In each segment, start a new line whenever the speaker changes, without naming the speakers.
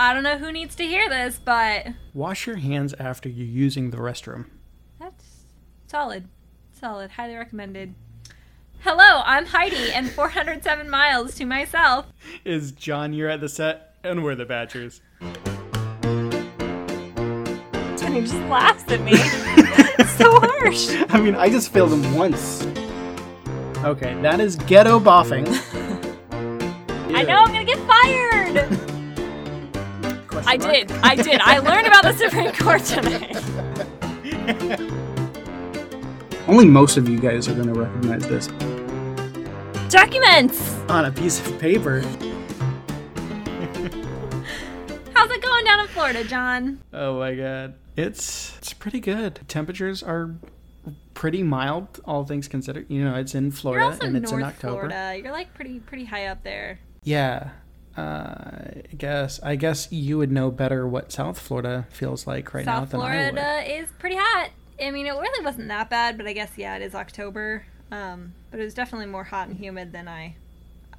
I don't know who needs to hear this, but
Wash your hands after you're using the restroom.
that's solid. Solid. Highly recommended. Hello, I'm Heidi, and 407 miles to myself.
Is John, you're at the set, and we're the Badgers.
Jenny just laughs at me. it's so harsh.
I mean, I just failed him once. Okay, that is ghetto boffing.
I
mark?
did. I did. I learned about the Supreme Court tonight.
Only most of you guys are going to recognize this.
Documents.
On a piece of paper.
How's it going down in Florida, John?
Oh my god. It's it's pretty good. Temperatures are pretty mild, all things considered. You know, it's in
You're
Florida
also
and it's
North
in October.
Florida. You're like pretty pretty high up there.
Yeah. Uh, I guess I guess you would know better what South Florida feels like right now
South
than I would.
Florida is pretty hot. I mean, it really wasn't that bad, but I guess yeah, it is October. Um, but it was definitely more hot and humid than I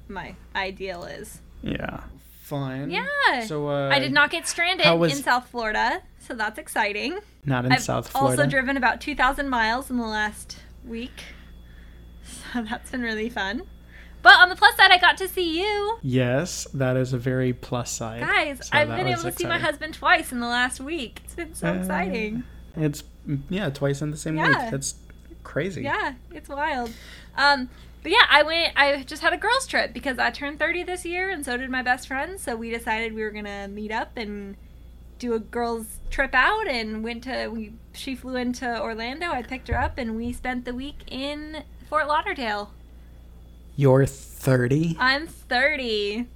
my ideal is.
Yeah. Fine.
Yeah.
So uh,
I did not get stranded
was-
in South Florida, so that's exciting.
not in
I've
South Florida.
also driven about 2,000 miles in the last week, so that's been really fun. But on the plus side, I got to see you.
yes, that is a very plus side.
Guys,
So
I've been able to see my husband twice in the last week. It's been so
Uh,
exciting.
It's yeah, twice in the same
Yeah.
week. That's crazy.
Yeah, it's wild. Um, but yeah, I went. I just had a girls' trip because I turned 30 this year, and so did my best friend. So we decided we were gonna meet up and do a girls' trip out, and went to. We she flew into Orlando. I picked her up, and we spent the week in Fort Lauderdale.
You're 30.
I'm 30.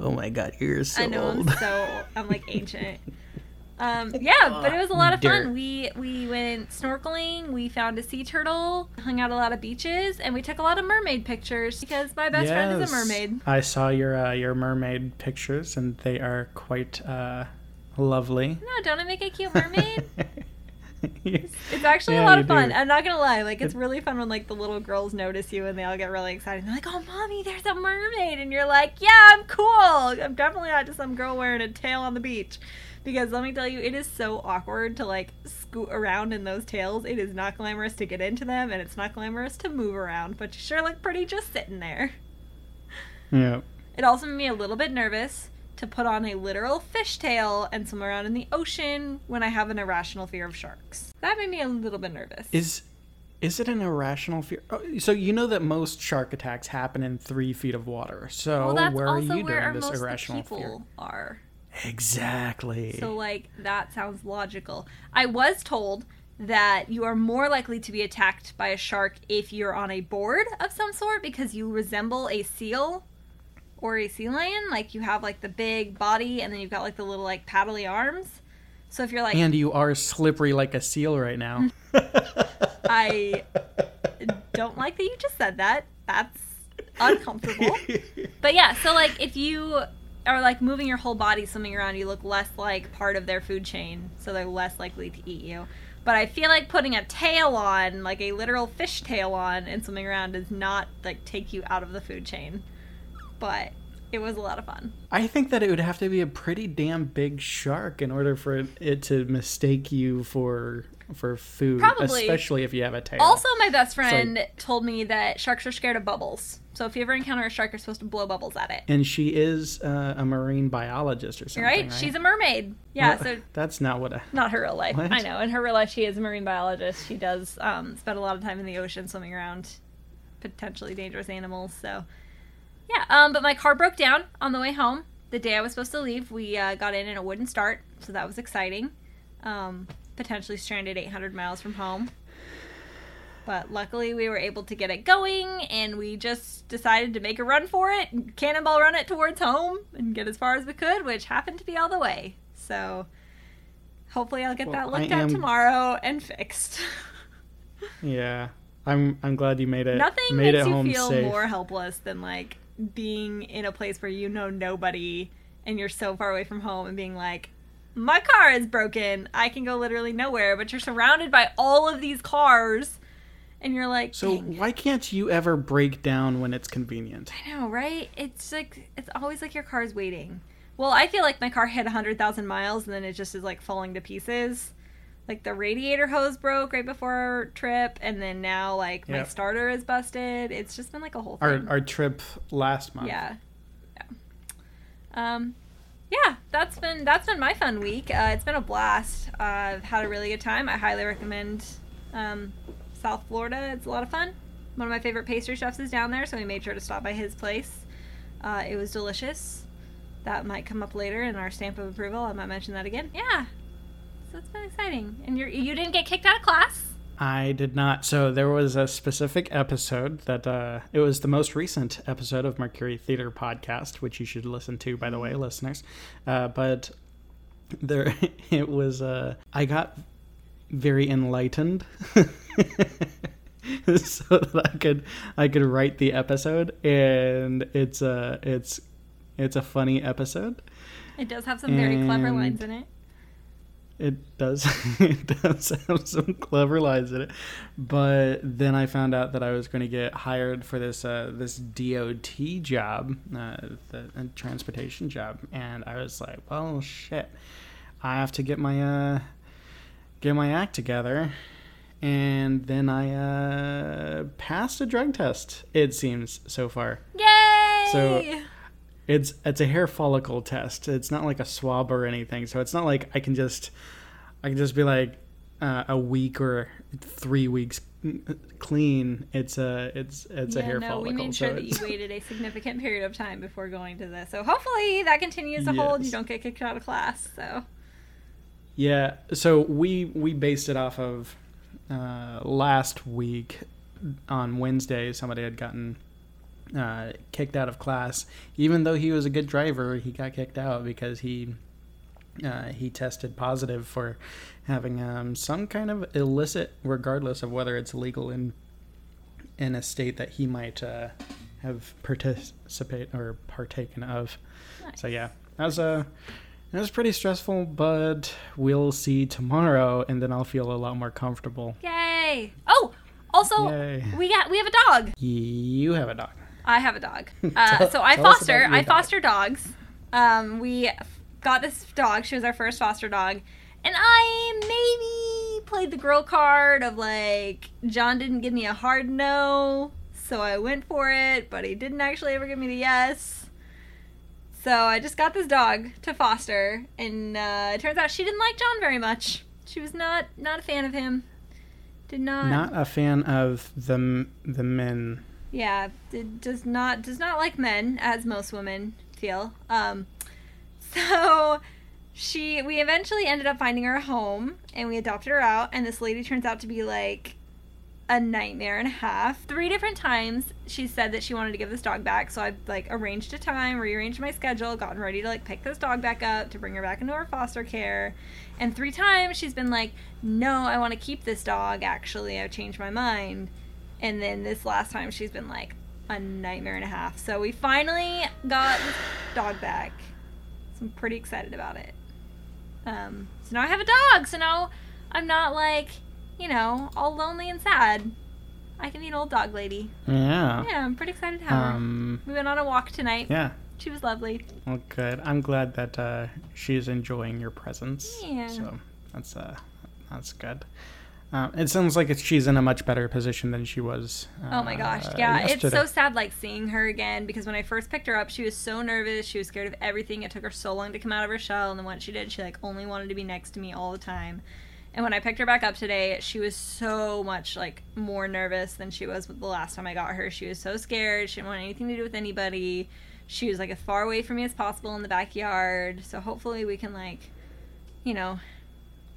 Oh my god, you're so
I know
old.
I'm so I'm like ancient. Um, yeah, but it was a lot of
Dirt.
fun. We we went snorkeling. We found a sea turtle. Hung out a lot of beaches, and we took a lot of mermaid pictures because my best friend is a mermaid.
I saw your uh, your mermaid pictures, and they are quite uh, lovely.
No, don't I make a cute mermaid?
it's
actually
Yeah,
a lot of fun.
do.
I'm not gonna lie. Like it's really fun when like the little girls notice you and they all get really excited. They're like, "Oh, mommy, there's a mermaid," and you're like, "Yeah, I'm cool. I'm definitely not just some girl wearing a tail on the beach." Because let me tell you, it is so awkward to like scoot around in those tails. It is not glamorous to get into them, and it's not glamorous to move around. But you sure look pretty just sitting there.
yeah.
It also made me a little bit nervous to put on a literal fishtail and swim around in the ocean when I have an irrational fear of sharks. That made me a little bit nervous.
Is is it an irrational fear? Oh, so you know that most shark attacks happen in three feet of water. So
well,
where are you during
most
this irrational
people
fear?
are.
Exactly.
So, like, that sounds logical. I was told that you are more likely to be attacked by a shark if you're on a board of some sort because you resemble a seal or a sea lion. Like, you have, like, the big body and then you've got, like, the little, like, paddly arms. So, if you're like,
and you are slippery like a seal right now. Mm.
I don't like that you just said that. That's uncomfortable. But yeah, so like if you are like moving your whole body swimming around, you look less like part of their food chain, so they're less likely to eat you. But I feel like putting a tail on, like a literal fish tail on, and swimming around does not like take you out of the food chain. But it was a lot of fun.
I think that it would have to be a pretty damn big shark in order for it, to mistake you for for food,
Probably.
especially if you have a tail.
Also, my best friend told me that sharks are scared of bubbles. So if you ever encounter a shark, you're supposed to blow bubbles at it.
and she is uh, a marine biologist or something,
Right?
right?
She's a mermaid. Yeah,
Well,
so
that's not what I.
not her real life.
What?
I know. In her real life, she is a marine biologist. She does um, spend a lot of time in the ocean swimming around potentially dangerous animals. So, yeah. Um, but my car broke down on the way home. The day I was supposed to leave, we uh, got in and it wouldn't start. So that was exciting. Um, potentially stranded 800 miles from home. But luckily, we were able to get it going, and we just decided to make a run for it, and cannonball run it towards home, and get as far as we could, which happened to be all the way. So, hopefully, I'll get
Well,
that
I
looked at
am-
tomorrow and fixed.
Yeah, I'm. I'm glad you made it.
Nothing
made
makes
it
you
home
feel
safe.
more helpless than like being in a place where you know nobody and you're so far away from home and being like, my car is broken. I can go literally nowhere, but you're surrounded by all of these cars, and you're like,
So
"Dang."
why can't you ever break down when it's convenient?
I know, right? It's like it's always like your car's waiting. well, I feel like my car hit 100,000 miles and then it just is like falling to pieces. Like the radiator hose broke right before our trip, and then now like my
Yep.
starter is busted. It's just been like a whole
Our our trip last month.
yeah, yeah. Um, yeah, that's been that's been my fun week. Uh, it's been a blast. Uh, I've had a really good time. I highly recommend um, South Florida. It's a lot of fun. One of my favorite pastry chefs is down there, so we made sure to stop by his place. Uh, it was delicious. That might come up later in our stamp of approval. I might mention that again. Yeah, so it's been exciting. And you you didn't get kicked out of class.
I did not. So there was a specific episode that uh, it was the most recent episode of Mercury Theater podcast, which you should listen to, by the way, listeners. Uh, but there, it was. Uh, I got very enlightened, so that I could I could write the episode, and it's a it's it's a funny episode.
It does have some very clever lines in it.
It does. It does have some clever lines in it, but then I found out that I was going to get hired for this uh, this DOT job, uh, the a transportation job, and I was like, "Well, shit, I have to get my uh, get my act together." And then I uh, passed a drug test. It seems so far.
Yay!
So- It's it's a hair follicle test. It's not like a swab or anything. So it's not like I can just I can just be like uh, a week or three weeks clean. It's a it's it's a
yeah,
hair
no,
follicle.
we made
so
sure that you waited a significant period of time before going to this. So hopefully that continues to hold. You don't get kicked out of class. So
Yeah. So we we based it off of uh, last week on Wednesday. Somebody had gotten uh, kicked out of class, even though he was a good driver. He got kicked out because he uh, he tested positive for having um, some kind of illicit, regardless of whether it's legal in in a state that he might uh, have participate or partaken of. So yeah, that was a that was pretty stressful, but we'll see tomorrow, and then I'll feel a lot more comfortable.
yay! Oh, also
Yay!
we got we have a dog.
You have a dog.
I have a dog. Uh,
Tell-
so I foster. I
dog.
foster dogs. Um, we got this dog. She was our first foster dog, and I maybe played the girl card of like John didn't give me a hard no, so I went for it, but he didn't actually ever give me the yes. So I just got this dog to foster, and uh, it turns out she didn't like John very much. She was not not a fan of him. Did not.
Not a fan of the the men.
Yeah, it does not does not like men as most women feel. Um, so she we eventually ended up finding her home and we adopted her out and this lady turns out to be like a nightmare and a half. Three different times she said that she wanted to give this dog back, so I like arranged a time, rearranged my schedule, gotten ready to like pick this dog back up to bring her back into her foster care. And three times she's been like, "No, I want to keep this dog. Actually, I've changed my mind." And then this last time she's been like a nightmare and a half. So we finally got this dog back. So I'm pretty excited about it. Um, so now I have a dog. So now I'm not like, you know, all lonely and sad. I can be an old dog lady.
Yeah.
Yeah, I'm pretty excited to have her.
Um.
We went on a walk tonight.
Yeah.
She was lovely.
Well, good. I'm glad that uh, she's enjoying your presence.
Yeah.
So that's uh, that's good. Uh, it sounds like it's, she's in a much better position than she was. Uh,
Oh my gosh. Yeah, it's so sad like seeing her again because when I first picked her up, she was so nervous. She was scared of everything. It took her so long to come out of her shell, and then once she did, she like only wanted to be next to me all the time. And when I picked her back up today, she was so much like more nervous than she was the last time I got her. She was so scared. She didn't want anything to do with anybody. She was like as far away from me as possible in the backyard. So hopefully we can like, you know,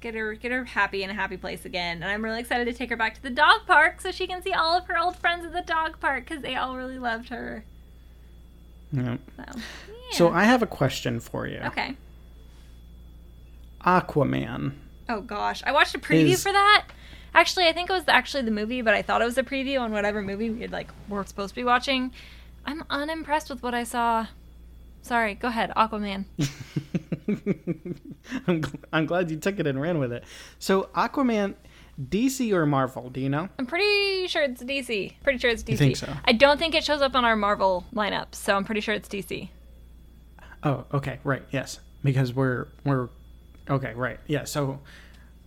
get her get her happy in a happy place again. And I'm really excited to take her back to the dog park so she can see all of her old friends at the dog park because they all really loved her. So, yeah.
So I have a question for you.
okay.
Aquaman.
Oh gosh, I watched a preview
Is-
for that. Actually, I think it was actually the movie, but I thought it was a preview on whatever movie we had like were supposed to be watching. I'm unimpressed with what I saw. Sorry, go ahead, Aquaman.
I'm, gl- I'm glad you took it and ran with it. So Aquaman, DC or Marvel? Do you know?
I'm pretty sure it's DC. Pretty sure it's DC.
You think so?
I don't think it shows up on our Marvel lineup, so I'm pretty sure it's DC.
Oh, okay, right, yes, because we're we're okay, right, yeah. So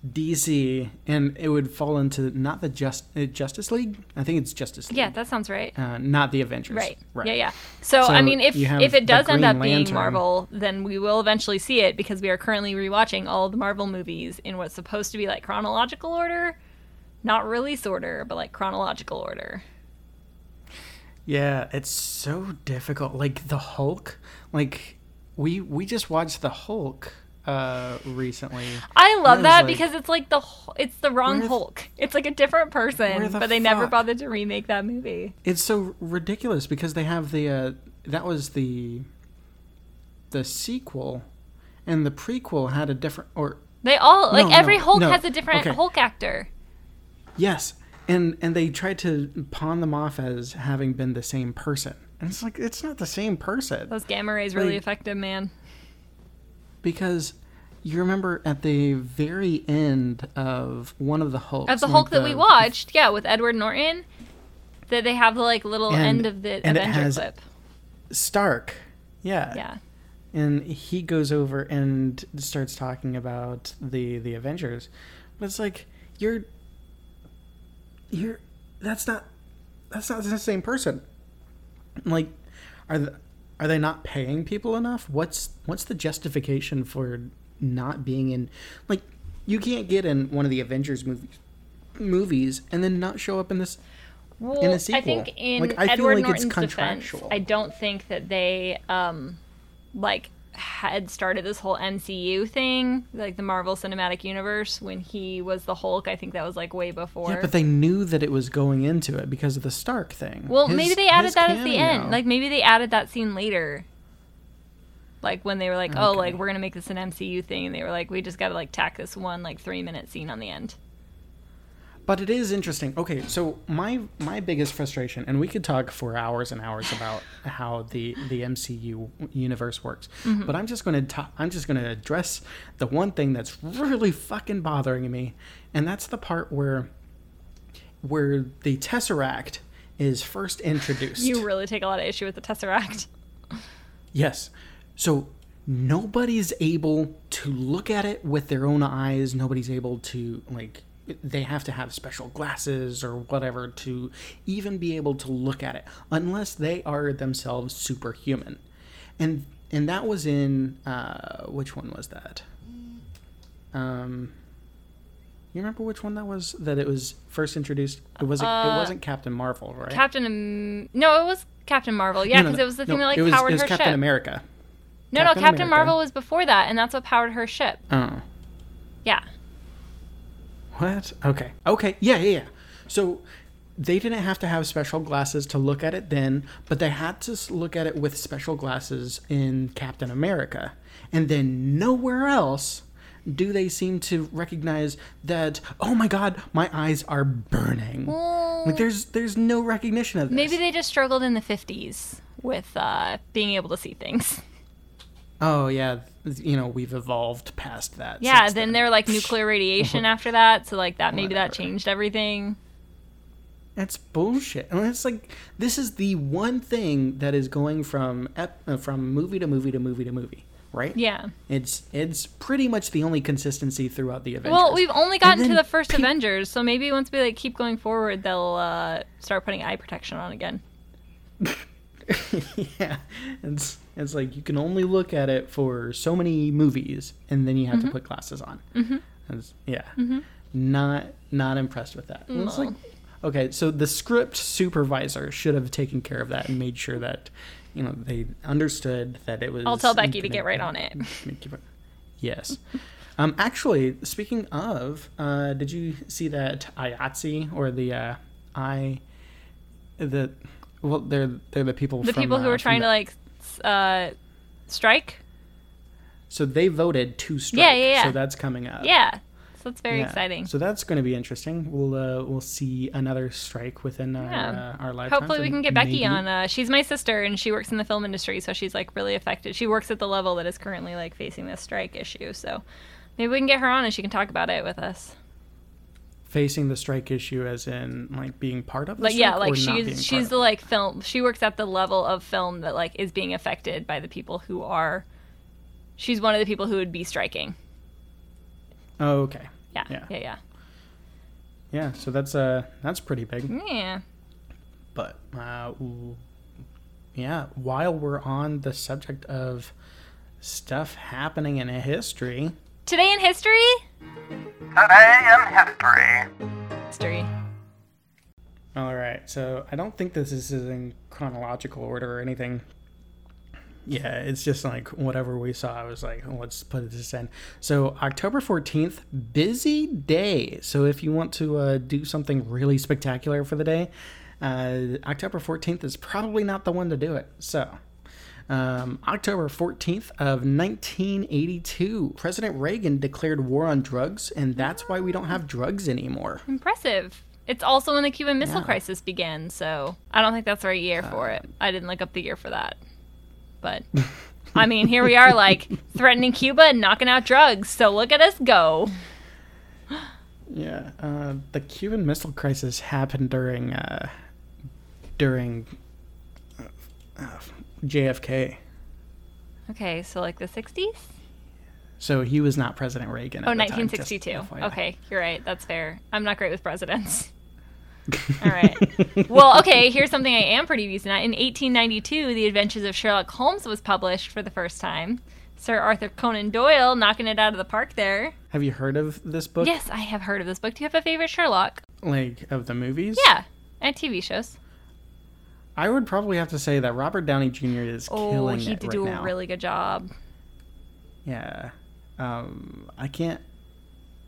DC, and it would fall into not the just uh, Justice League. I think it's Justice League.
Yeah, that sounds right.
uh, not the Avengers.
Right.
Right.
Yeah, yeah. So,
So
I mean, if if it does end up being Marvel, then we will eventually see it because we are currently rewatching all the Marvel movies in what's supposed to be like chronological order, not release order, but like chronological order.
Yeah, it's so difficult. Like the Hulk, like we we just watched the Hulk uh recently.
I love that
like-
because it's like the it's the wrong Hulk. It's like a different person,
the
but they never bothered to remake that movie.
It's so ridiculous because they have the uh that was the the sequel and the prequel had a different or
They all like
No,
every
no,
Hulk
no.
has a different
Okay.
Hulk actor.
yes, and and they tried to pawn them off as having been the same person. And it's like it's not the same person.
Those gamma rays really
Like-
effective, man.
Because you remember at the very end of one of the Hulks.
Of the
like
Hulk that we watched, yeah, with Edward Norton, that they have the like little
And-
end of the
and it has-
clip.
Stark. Yeah.
Yeah.
And he goes over and starts talking about the the Avengers. But it's like you're you're that's not that's not the same person. Like are the, are they not paying people enough? What's what's the justification for not being in like you can't get in one of the Avengers movies movies and then not show up in this
Well,
in a
I
sequel.
I think in
Like, I feel
Edward
like it's
Norton's defense. I don't think that they um like had started this whole MCU thing, like the Marvel Cinematic Universe, when he was the Hulk. I think that was like way before.
Yeah, but they knew that it was going into it because of the Stark thing.
well,
His-
maybe they added that at the end. Like maybe they added that scene later. Like when they were like, "Oh, like we're gonna make this an MCU thing," and they were like, "We just gotta like tack this one like three minute scene on the end."
But it is interesting. Okay, so my my biggest frustration, and we could talk for hours and hours about how the the MCU universe works,
Mm-hmm.
but I'm just going to I'm just going to address the one thing that's really fucking bothering me, and that's the part where where the Tesseract is first introduced.
You really take a lot of issue with the Tesseract.
Yes. So nobody's able to look at it with their own eyes. Nobody's able to like they have to have special glasses or whatever to even be able to look at it unless they are themselves superhuman. And and that was in uh which one was that? Um you remember which one that was that it was first introduced? It was it
Uh,
wasn't Captain Marvel, right?
Captain, Am- no, it was Captain Marvel. Yeah,
No, no,
because
no.
it was the
No,
thing that like
it was,
powered
it was
her
Captain
ship.
America.
no,
Captain
no, Captain
America.
Marvel was before that, and that's what powered her ship.
Oh.
Yeah.
What? Okay. Okay. Yeah, yeah, yeah. So they didn't have to have special glasses to look at it then, but they had to look at it with special glasses in Captain America. And then nowhere else do they seem to recognize that, oh my god, my eyes are burning.
Well,
Like there's there's no recognition of this.
maybe they just struggled in the 50s with uh, being able to see things.
Oh yeah, you know, we've evolved past that.
Yeah,
since
then there were like nuclear radiation after that, so like that maybe that changed everything.
That's bullshit. And it's like this is the one thing that is going from ep- uh, from movie to movie to movie to movie, right?
Yeah.
It's it's pretty much the only consistency throughout the Avengers.
Well, we've only gotten to the first
pe-
Avengers, so maybe once we like keep going forward, they'll uh, start putting eye protection on again.
yeah, it's it's like you can only look at it for so many movies, and then you have
Mm-hmm.
to put glasses on. Mm-hmm. yeah, not not impressed with that. And It's like okay, so the script supervisor should have taken care of that and made sure that you know they understood that it was.
I'll tell Becky to get right on it.
Yes. Um, actually, speaking of, uh, did you see that IATSE or the uh, I, the, well, they're they're the people.
The people who
uh,
were trying to like uh, strike.
So they voted to strike.
Yeah, yeah, yeah.
So that's coming up.
Yeah, so that's very
Yeah.
exciting.
So that's going to be interesting. We'll uh, we'll see another strike within our,
Yeah.
uh, our lifetime.
Hopefully, we can get Becky on. Uh, she's my sister, and she works in the film industry, so she's like really affected. She works at the level that is currently like facing this strike issue. So maybe we can get her on, and she can talk about it with us.
Facing the strike issue as in like being part of the
like
strike
yeah
or
like
not being
she's she's the like film she works at the level of film that like is being affected by the people who are she's one of the people who would be striking?
Oh, okay.
yeah
Yeah.
yeah yeah
Yeah, so that's uh that's pretty big.
yeah
But uh ooh, yeah, while we're on the subject of stuff happening in history,
today in history
Today in history.
history
All right, so I don't think this is in chronological order or anything. Yeah, it's just like whatever we saw. I was like, oh, let's put this in. So October fourteenth, busy day. So if you want to uh, do something really spectacular for the day, uh, October fourteenth is probably not the one to do it. So. Um, October 14th of 1982, President Reagan declared war on drugs, and that's why we don't have drugs anymore.
impressive. It's also when the cuban missile
Yeah.
crisis began so i don't think that's the right year for it. I didn't look up the year for that. But i mean here we are like threatening cuba and knocking out drugs so look at us go.
Yeah, uh, the Cuban Missile Crisis happened during uh, during uh, uh, JFK.
okay so like the 60s
So he was not President Reagan.
Oh,
at the time,
1962. Okay, you're right. That's fair. I'm not great with presidents. All right. Well, okay, here's something I am pretty decent at. In 1892, The Adventures of Sherlock Holmes was published for the first time. Sir Arthur Conan Doyle knocking it out of the park there.
Have you heard of this book?
Yes, I have heard of this book. Do you have a favorite Sherlock?
Like of the movies?
Yeah, and TV shows.
I would probably have to say that Robert Downey Jr. is
Oh,
killing
he
it
did
right
do
now.
a really good job.
Yeah. Um, I can't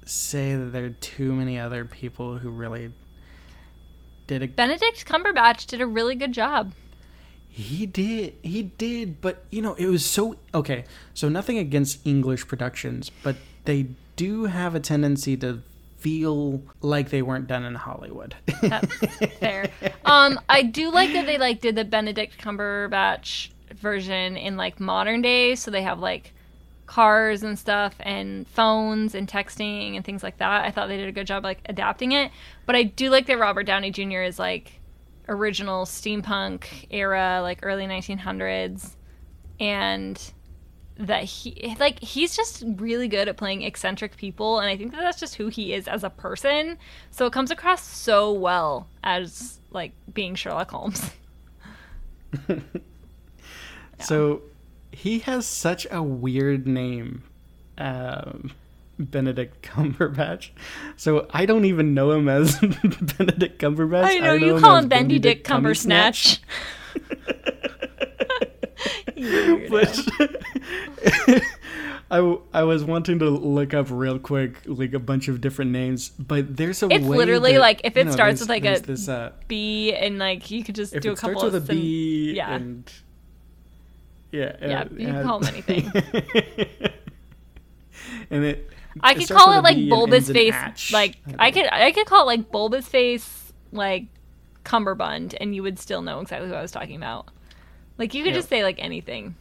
say that there are too many other people who really did a
Benedict Cumberbatch did a really good job.
He did. He did. But, you know, it was so. Okay. So, nothing against English productions, but they do have a tendency to feel like they weren't done in Hollywood.
That's fair. Um, I do like that they like did the Benedict Cumberbatch version in like modern days, so they have like cars and stuff and phones and texting and things like that. I thought they did a good job like adapting it. But I do like that Robert Downey Jr. is like original steampunk era, like early 1900s, and that he like he's just really good at playing eccentric people and i think that that's just who he is as a person so it comes across so well as like being sherlock holmes
So, he has such a weird name, um, Benedict Cumberbatch. So, I don't even know him as Benedict Cumberbatch.
i know you
him
call him bendy dick cumbersnatch.
Which I, I was wanting to look up real quick like a bunch of different names, but there's a
It's
way
literally
that-
like, if it
know,
starts with, like, a-
this, uh,
b and like you could just do a
it
couple
starts with a B
yeah.
and yeah
Yeah, you can call him anything.
and it
I
it
could call it like
B
bulbous face. Like
don't
I could I could call it like bulbous face like cummerbund, and you would still know exactly who I was talking about. Like you could just say like anything.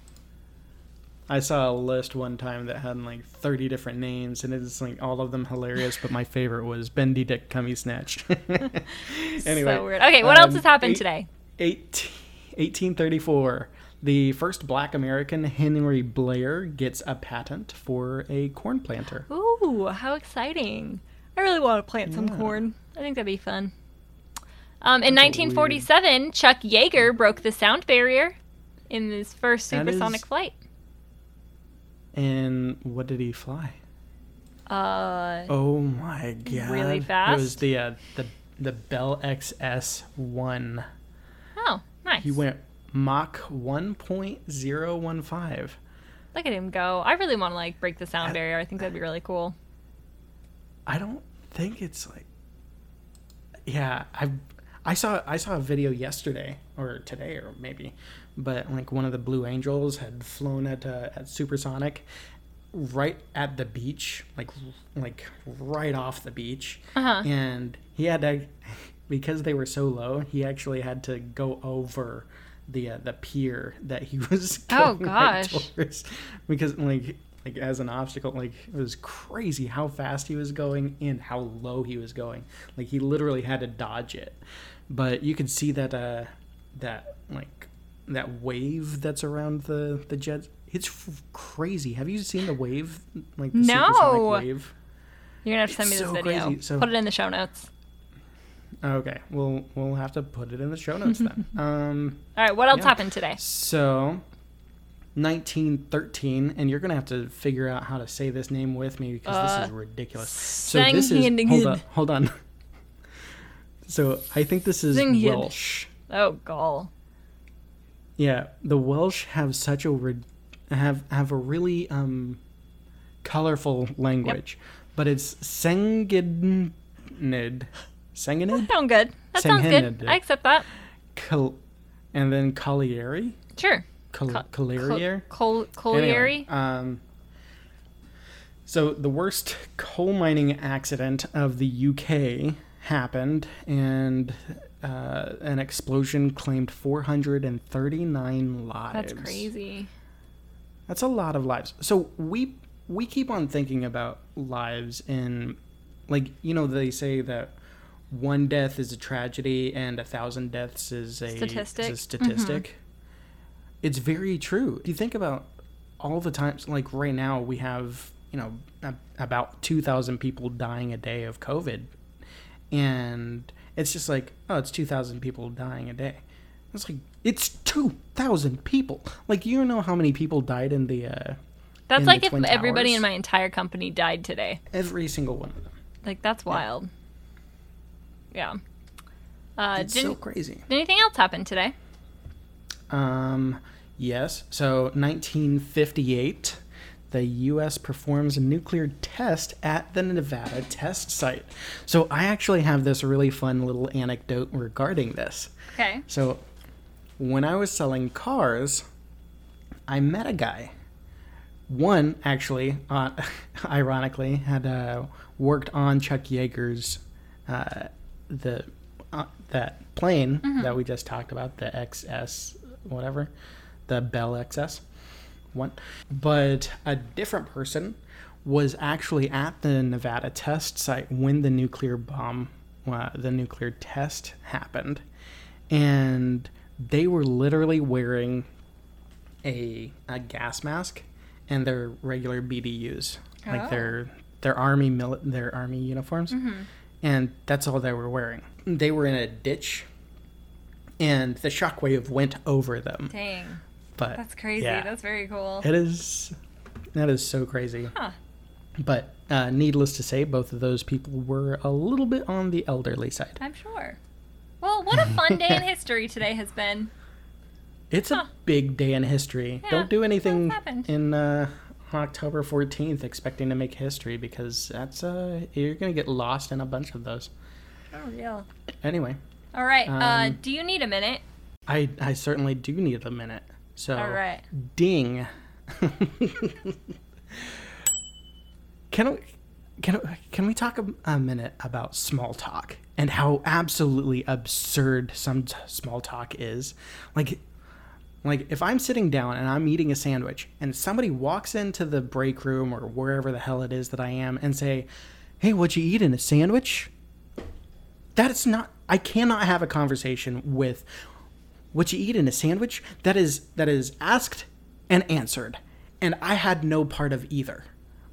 I saw a list one time that had like 30 different names, and it's like all of them hilarious. But my favorite was Bendy Dick Cummy Snatch. anyway,
so weird. Okay, what else
um,
has happened
eight-
today?
18, 1834, the first black American, Henry Blair, gets a patent for a corn planter.
Ooh, how exciting! I really want to plant some corn. I think that'd be fun. Um, in
That's a
1947, Chuck Yeager broke the sound barrier in his first supersonic
is-
flight.
And what did he fly?
Uh,
Oh my god!
Really fast.
It was the uh, the the Bell XS one.
oh, nice.
He went Mach one point zero one five.
Look at him go. I really want to like break the sound
I-
barrier. I think that'd be really cool.
I don't think it's like. Yeah, I I saw I saw a video yesterday or today or maybe, but like one of the Blue Angels had flown at uh, at supersonic, right at the beach, like like right off the beach,
Uh-huh.
and he had to because they were so low. He actually had to go over the uh, the pier that he was
Oh,
going right towards because like like as an obstacle. Like it was crazy how fast he was going and how low he was going. Like he literally had to dodge it. But you could see that uh that like that wave that's around the the jets. It's f- crazy. Have you seen the wave? Like the
No.
wave?
You're gonna have to send me
It's
this
so
video.
crazy. So-
Put it in the show notes.
Okay, we'll we'll have to put it in the show notes then. um,
All right, what else
Yeah.
happened today?
so 1913, and you're gonna have to figure out how to say this name with me because this
Uh,
is ridiculous. So this is hold on, hold on. So I think this is. Welsh.
Oh, gall.
Yeah, the Welsh have such a rid- have have a really um colorful language, but it's Sengidnid, Senginid,
Sound good. That sounds good. I accept that.
Col- and then Colliery.
Sure.
Col-
Co-
Collierier.
Col- colliery.
Anyway, um, so the worst coal mining accident of the UK happened, and uh, an explosion claimed 439 lives.
That's crazy.
That's a lot of lives. So we we keep on thinking about lives in, like you know they say that one death is a tragedy and a thousand deaths is a
Statistic.
Is a statistic. It's very true. If you think about all the times, like right now, we have you know about two thousand people dying a day of COVID, and it's just like oh, it's two thousand people dying a day. It's like it's two thousand people. Like you don't know how many people died in the uh,
That's
in
like
the
if
Twin
everybody in my entire company died today.
every single one of them.
Like that's wild. Yeah. Uh,
It's
didn't
so crazy.
did anything else happen today?
Um, yes. So 1958, the U.S. performs a nuclear test at the Nevada test site. So I actually have this really fun little anecdote regarding this.
Okay.
So when I was selling cars, I met a guy. One actually, uh, ironically, had uh, worked on Chuck Yeager's uh, the uh, that plane that we just talked about, the XS whatever, the Bell XS one. But a different person was actually at the Nevada test site when the nuclear bomb, uh, the nuclear test happened, and they were literally wearing a a gas mask and their regular BDUs, like
Oh.
their their army mili- their army uniforms, and that's all they were wearing. They were in a ditch, and the shockwave went over them.
Dang.
But
That's crazy.
yeah.
That's very cool.
It is. That is so crazy.
Huh.
But uh, needless to say, both of those people were a little bit on the elderly side.
I'm sure. Well, what a fun day in history today has been.
It's
Huh.
a big day in history.
Yeah,
Don't do anything in uh, October 14th expecting to make history because that's uh, you're gonna get lost in a bunch of those.
Oh, real.
Anyway,
All right. uh,
Um,
do you need a minute?
I I certainly do need a minute. So
All right.
ding. can we can can we talk a, a minute about small talk and how absolutely absurd some t- small talk is? Like like if I'm sitting down and I'm eating a sandwich and somebody walks into the break room or wherever the hell it is that I am and say, "Hey, what'd you eat in A sandwich?" That is not I cannot have a conversation with what you eat in a sandwich that is that is asked and answered. And i had no part of either.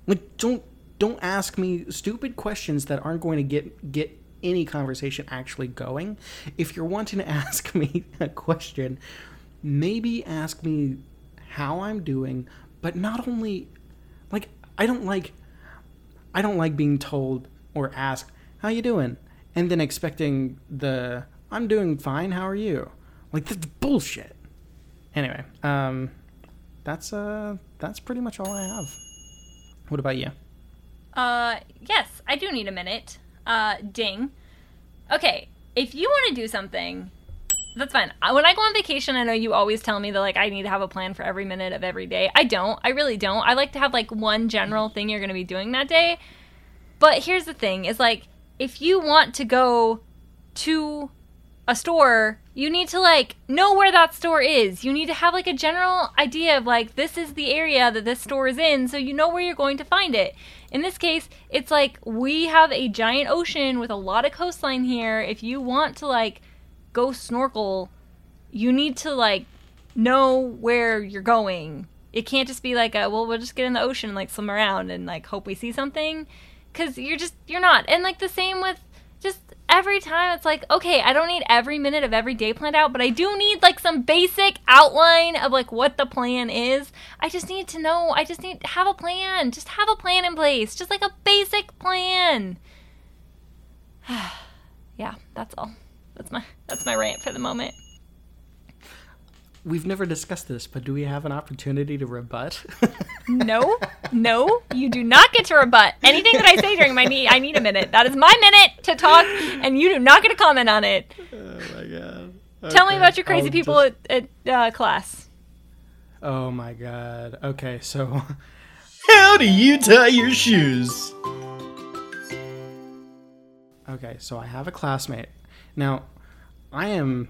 Like don't don't ask me stupid questions that aren't going to get get any conversation actually going. If you're wanting to ask me a question maybe ask me how i'm doing but not only like i don't like i don't like being told or asked how you doing? and then expecting the i'm doing fine how are you like that's bullshit. Anyway, um, that's uh, that's pretty much all I have. What about you?
Uh, yes, I do need a minute. Uh, ding. Okay, if you want to do something, that's fine. When I go on vacation, I know you always tell me that like I need to have a plan for every minute of every day. I don't. I really don't. I like to have like one general thing you're going to be doing that day. But here's the thing: is like if you want to go to a store, you need to like know where that store is. You need to have like a general idea of like this is the area that this store is in so you know where you're going to find it. In this case, it's like we have a giant ocean with a lot of coastline here. If you want to like go snorkel, you need to like know where you're going. It can't just be like a well, we'll just get in the ocean and like swim around and like hope we see something cuz you're just you're not. And like the same with just every time it's like okay i don't need every minute of every day planned out but i do need like some basic outline of like what the plan is. I just need to know i just need to have a plan just have a plan in place just like a basic plan. Yeah that's all. That's my that's my rant for the moment
We've never discussed this, but do we have an opportunity to rebut?
no no you do not get to rebut anything that i say during my need i need a minute that is my minute to talk and you do not get to comment on it
oh my god.
tell me about your crazy
I'll
people
just-
at, at uh, class
Oh my god. Okay, so
How do you tie your shoes?
Okay, so I have a classmate. Now, I am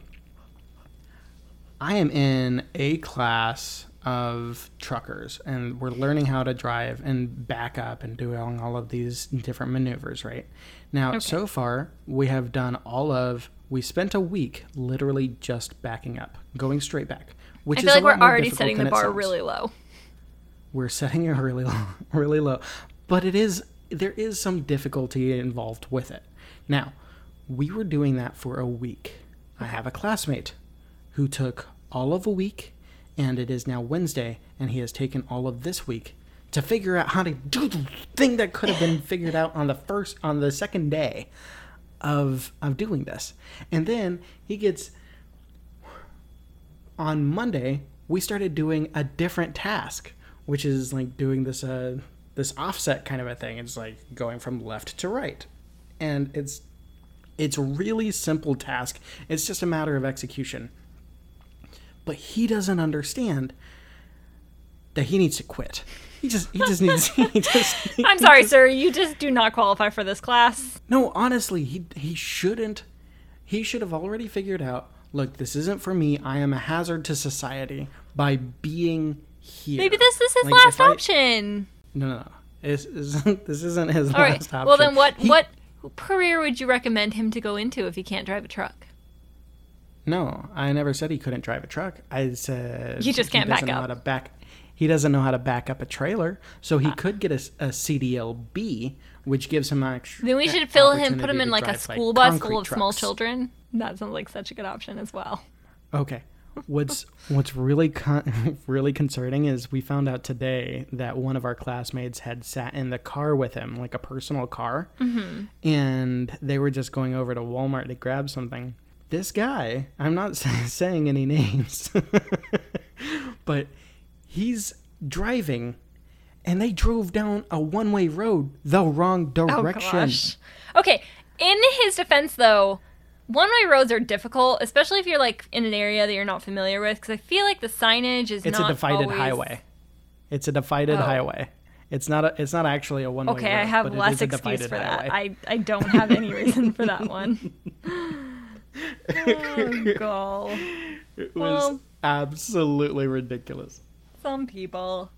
I am in a class of truckers and we're learning how to drive and back up and doing all of these different maneuvers, right? Now, so far, we have done all of we spent a week literally just backing up, going straight back, which
i feel
a
like we're already setting the bar really low
we're setting it really low, really low. But it is there is some difficulty involved with it. Now, we were doing that for a week. I have a classmate who took all of a week and it is now Wednesday and he has taken all of this week to figure out how to do the thing that could have been figured out on the first on the second day of of doing this. And then he gets on Monday, we started doing a different task, which is like doing this uh this offset kind of a thing. It's like going from left to right. And it's it's a really simple task. It's just a matter of execution. But he doesn't understand that he needs to quit. He just he just needs he just
i'm sorry sir you just do not qualify for this class
no, honestly, he he shouldn't. He should have already figured out. Look, this isn't for me. I am a hazard to society by being here.
maybe this is his
Like,
last
I-
option
No, no, no. This isn't, this isn't his
all right
last option.
well then what
He-
what career would you recommend him to go into if he can't drive a truck
No, I never said he couldn't drive a truck. I said
You just
he
can't back
doesn't know
up.
How to back. He doesn't know how to back up a trailer, so
Ah.
he could get a, s- a CDLB, which gives him actually.
then we should fill him put him in like a school bus full of small children that sounds like such a good option as well
Okay. What's what's really con- really concerning is we found out today that one of our classmates had sat in the car with him, like a personal car,
Mm-hmm.
and they were just going over to Walmart to grab something. This guy, I'm not saying any names, but he's driving, and they drove down a one-way road the wrong direction.
Oh gosh. Okay. In his defense, though, one-way roads are difficult, especially if you're like in an area that you're not familiar with. Because I feel like the signage is
It's
not
a divided
always-
highway. It's a divided
Oh.
highway. It's not a. It's not actually a one way.
Okay, I have less excuse for that. I I don't have any reason for that one. oh, God.
it was
well-
absolutely ridiculous.
Some people.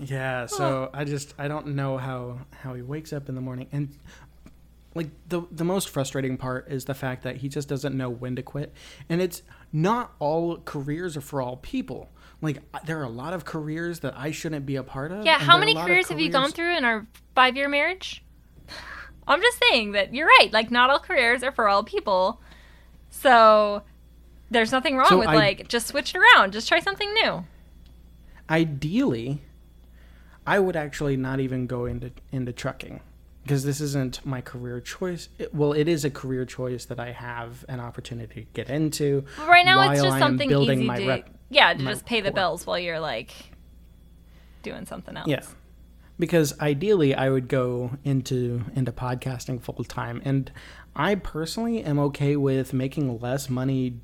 Yeah. So I just I don't know how how he wakes up in the morning and. Like the the most frustrating part is the fact that he just doesn't know when to quit, and it's not all careers are for all people. Like there are a lot of careers that I shouldn't be a part of.
Yeah, how
there are a
many
of
careers have you gone through in our five year marriage? I'm just saying that you're right. Like, not all careers are for all people. So, there's nothing wrong
So
with,
I-
like, just switch it around. Just try something new.
ideally i would actually not even go into into trucking because this isn't my career choice it, well it is a career choice that i have an opportunity to get into
But right now, it's just something easy to,
rep-
yeah, to just pay the bills while you're, like, doing something else.
yeah because ideally i would go into into podcasting full time and i personally am okay with making less money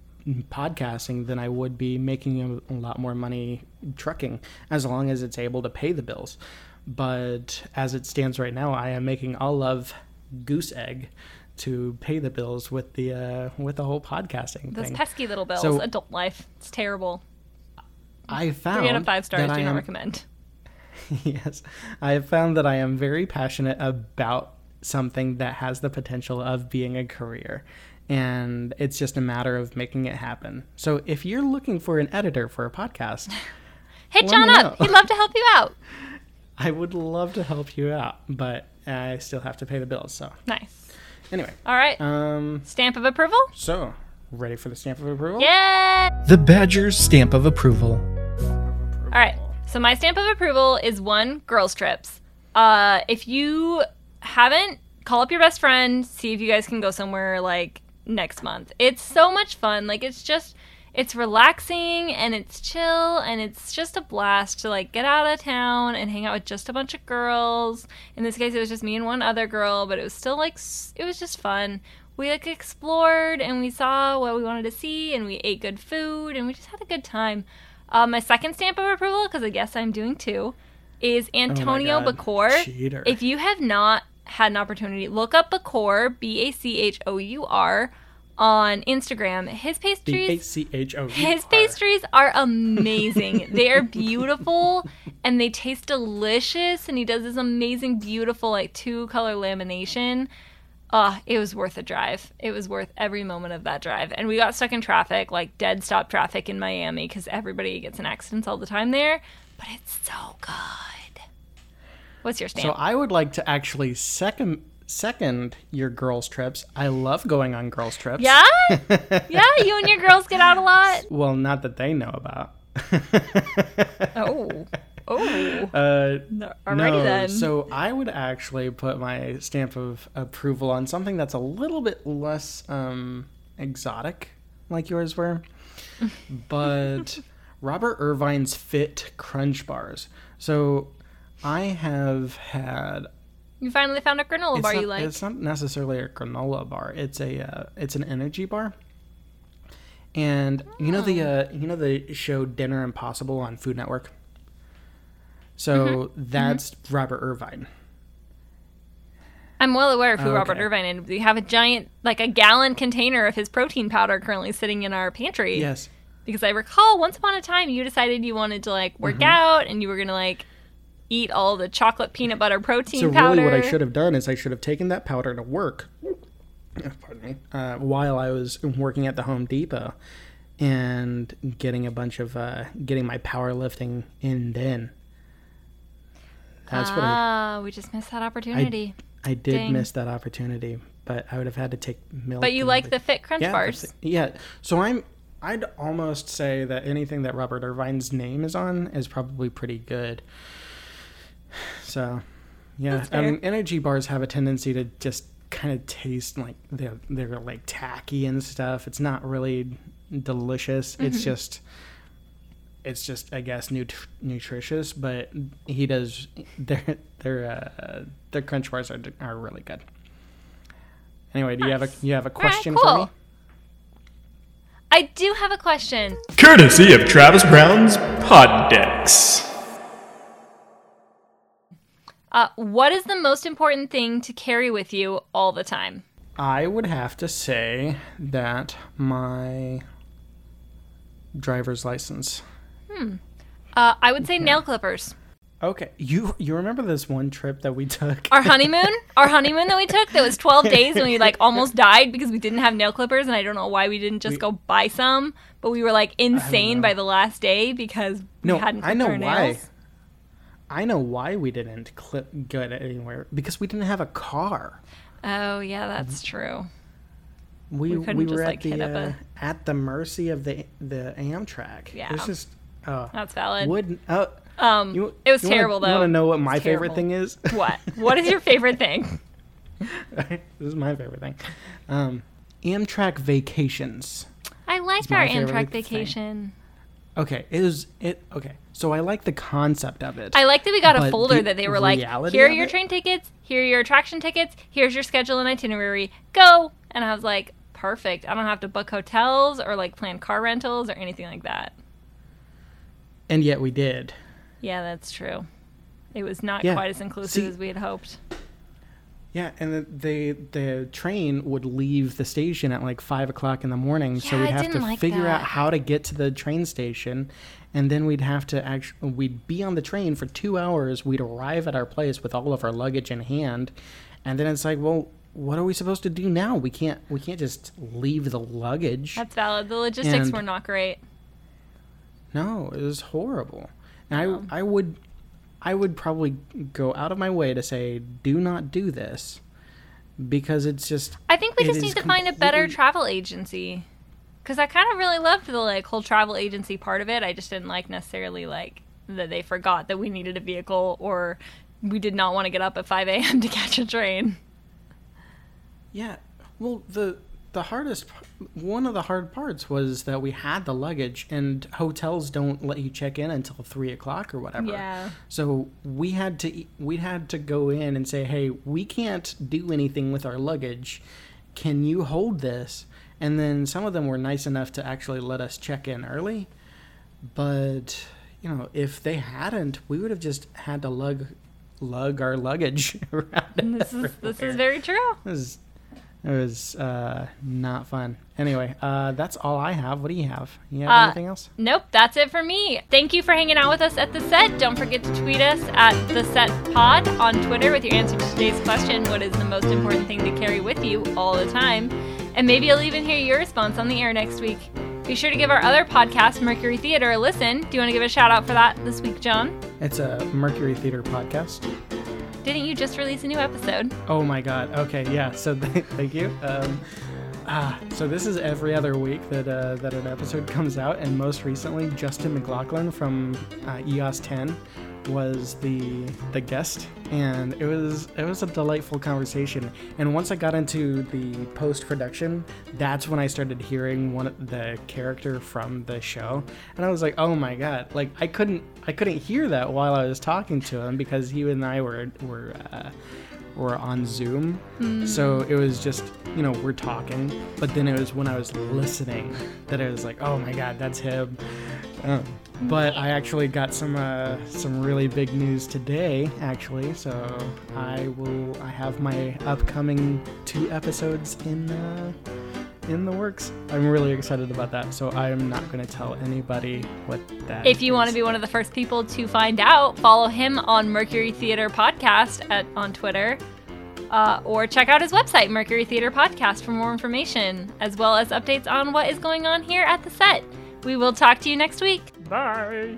podcasting than i would be making a, lot more money trucking as long as it's able to pay the bills but as it stands right now i am making all of goose egg to pay the bills with the uh, with the whole podcasting
Those
thing.
pesky little bills.
So-
Adult life. It's terrible.
I found
Three out of five stars.
that
Do
I
not recommend.
yes, I have found that I am very passionate about something that has the potential of being a career. And it's just a matter of making it happen. So if you're looking for an editor for a podcast,
Hit
Let
John up.
know.
He'd love to help you out.
I would love to help you out, but I still have to pay the bills. So
Nice.
anyway,
All right.
um,
Stamp of approval?
so ready for the stamp of approval?
Yeah.
The Badger's stamp of approval.
All right. So my stamp of approval is one girls trips. Uh, if you haven't, call up your best friend, see if you guys can go somewhere like next month. It's so much fun. Like it's just it's relaxing and it's chill and it's just a blast to like get out of town and hang out with just a bunch of girls. In this case it was just me and one other girl, but it was still like it was just fun. We like explored and we saw what we wanted to see and we ate good food and we just had a good time. Uh, my second stamp of approval, because I guess I'm doing two, is Antonio
God.
Bachour.
Cheater.
If you have not had an opportunity, look up Bachour, B A C H O U R, on Instagram. His pastries.
O.
His pastries are amazing. they are beautiful and they taste delicious. And he does this amazing, beautiful, like two color lamination. Uh, it was worth a drive. It was worth every moment of that drive. And we got stuck in traffic, like dead stop traffic in Miami, because everybody gets in accidents all the time there. But it's so good. What's your
stance?
So?
I would like to actually second second your girls trips. I love going on girls trips.
yeah? yeah, you and your girls get out a lot?
Well, not that they know about.
Oh. Oh.
Uh,
No,
no,
then.
So I would actually put my stamp of approval on something that's a little bit less um, exotic, like yours were, but Robert Irvine's Fit Crunch Bars. So I have had.
You finally found a granola bar
not,
you like.
It's not necessarily a granola bar. It's a uh, it's an energy bar. And you know the
Oh.
uh, you know the show Dinner Impossible on Food Network. So
Mm-hmm.
that's Robert Irvine.
I'm well aware of who
Oh,
Robert. Irvine is. We have a giant, like a gallon container of his protein powder currently sitting in our pantry.
Yes.
Because I recall once upon a time you decided you wanted to like
Mm-hmm.
work out and you were gonna like eat all the chocolate peanut butter protein
So
powder.
really, what I should have done is I should have taken that powder to work. Pardon me. Uh, while I was working at the Home Depot, and getting a bunch of uh, getting my powerlifting in then. That's what I,
ah, we just missed that opportunity.
I did
dang.
miss that opportunity, but I would have had to take milk.
but you like
everything.
the Fit Crunch
yeah,
bars.
Yeah. So I'm. I'd almost say that anything that Robert Irvine's name is on is probably pretty good. So, yeah, I mean, energy bars have a tendency to just kind of taste like they're they're like tacky and stuff. It's not really delicious.
Mm-hmm.
It's just. It's just, I guess, nut- nutritious, but he does their their uh, their crunch bars are are really good. Anyway, do you have a you have a
right,
question
cool.
for me?
I do have a question.
Courtesy of Travis Brown's Pod Decks.
Uh, what is the most important thing to carry with you all the time?
I would have to say that my driver's license.
Uh, I would say nail clippers.
Okay, you you remember this one trip that we took?
Our honeymoon, our honeymoon that we took, that was 12 days, and we like almost died because we didn't have nail clippers, and I don't know why we didn't just
We-
go buy some, but we were like insane by the last day because
No,
we hadn't
I know why.
nails.
I know why we didn't clip good anywhere because we didn't have a car.
Oh yeah, that's true.
We
We
we
just,
were
like,
at
hit
the uh, at the mercy of the the Amtrak.
Yeah.
it's just oh,
That's valid.
wouldn't. Uh,
Um,
you,
it was
you wanna-
terrible
You
though.
want to know what my
It's
favorite thing is?
What? What is your favorite thing?
this is my favorite thing. Um, Amtrak vacations.
I liked
my
our Amtrak
thing.
vacation.
Okay, it is it. Okay, so I like the concept of it.
I like that we got a folder
the
that they were like, here are your train tickets, here are your attraction tickets, here's your schedule and itinerary. Go. And I was like, perfect. I don't have to book hotels or like plan car rentals or anything like that.
And yet we did.
Yeah, that's true. It was not
Yeah.
quite as inclusive
See-
as we had hoped.
Yeah, and the, the the train would leave the station at like five o'clock in the morning,
yeah, so
we'd
I
have to
like
figure out how to get to the train station, and then we'd have to actually we'd be on the train for two hours. We'd arrive at our place with all of our luggage in hand, and then it's like, well, what are we supposed to do now? We can't we can't just leave the luggage.
That's valid. The logistics
And-
were not great.
No, it was horrible. And I I would I would probably go out of my way to say do not do this because it's just
I think we just need to find a better travel agency. Because I kind of really loved the like whole travel agency part of it. I just didn't like necessarily like that they forgot that we needed a vehicle or we did not want to get up at 5 a.m. to catch a train.
Yeah. Well, the the hardest one of the hard parts was that we had the luggage and hotels don't let you check in until three o'clock or whatever.
Yeah.
So we had to we had to go in and say, hey, we can't do anything with our luggage. Can you hold this? And then some of them were nice enough to actually let us check in early. But you know, if they hadn't, we would have just had to lug lug our luggage around.
This is this is very true.
It was, uh, not fun. Anyway, uh, that's all I have. What do you have? You have
Uh,
anything else?
Nope, that's it for me. Thank you for hanging out with us at the set. Don't forget to tweet us at the set pod on Twitter with your answer to today's question: What is the most important thing to carry with you all the time? And maybe you'll even hear your response on the air next week. Be sure to give our other podcast, Mercury Theater, a listen. Do you want to give a shout out for that this week, John?
It's a Mercury Theater podcast.
Didn't you just release a new episode?
Oh my god. Okay, yeah. So th- thank you. Um, ah, so this is every other week that uh, that an episode comes out, and most recently, Justin McLaughlin from uh, EOS 10 was the the guest, and it was it was a delightful conversation. And once I got into the post production, that's when I started hearing one of the character from the show, and I was like, oh my god! Like I couldn't I couldn't hear that while I was talking to him because he and I were were. Uh, or on Zoom. So it was just, you know, we're talking, but then it was when I was listening that I was like, oh my god, that's him. Um, but I actually got some uh, some really big news today, actually. So I will I have my upcoming two episodes in uh, in the works. I'm really excited about that. So I am not going to tell anybody what that.
If you want to be one of the first people to find out, follow him on Mercury Theater Podcast at on Twitter, uh, or check out his website, Mercury Theater Podcast, for more information, as well as updates on what is going on here at the set. We will talk to you next week.
Bye.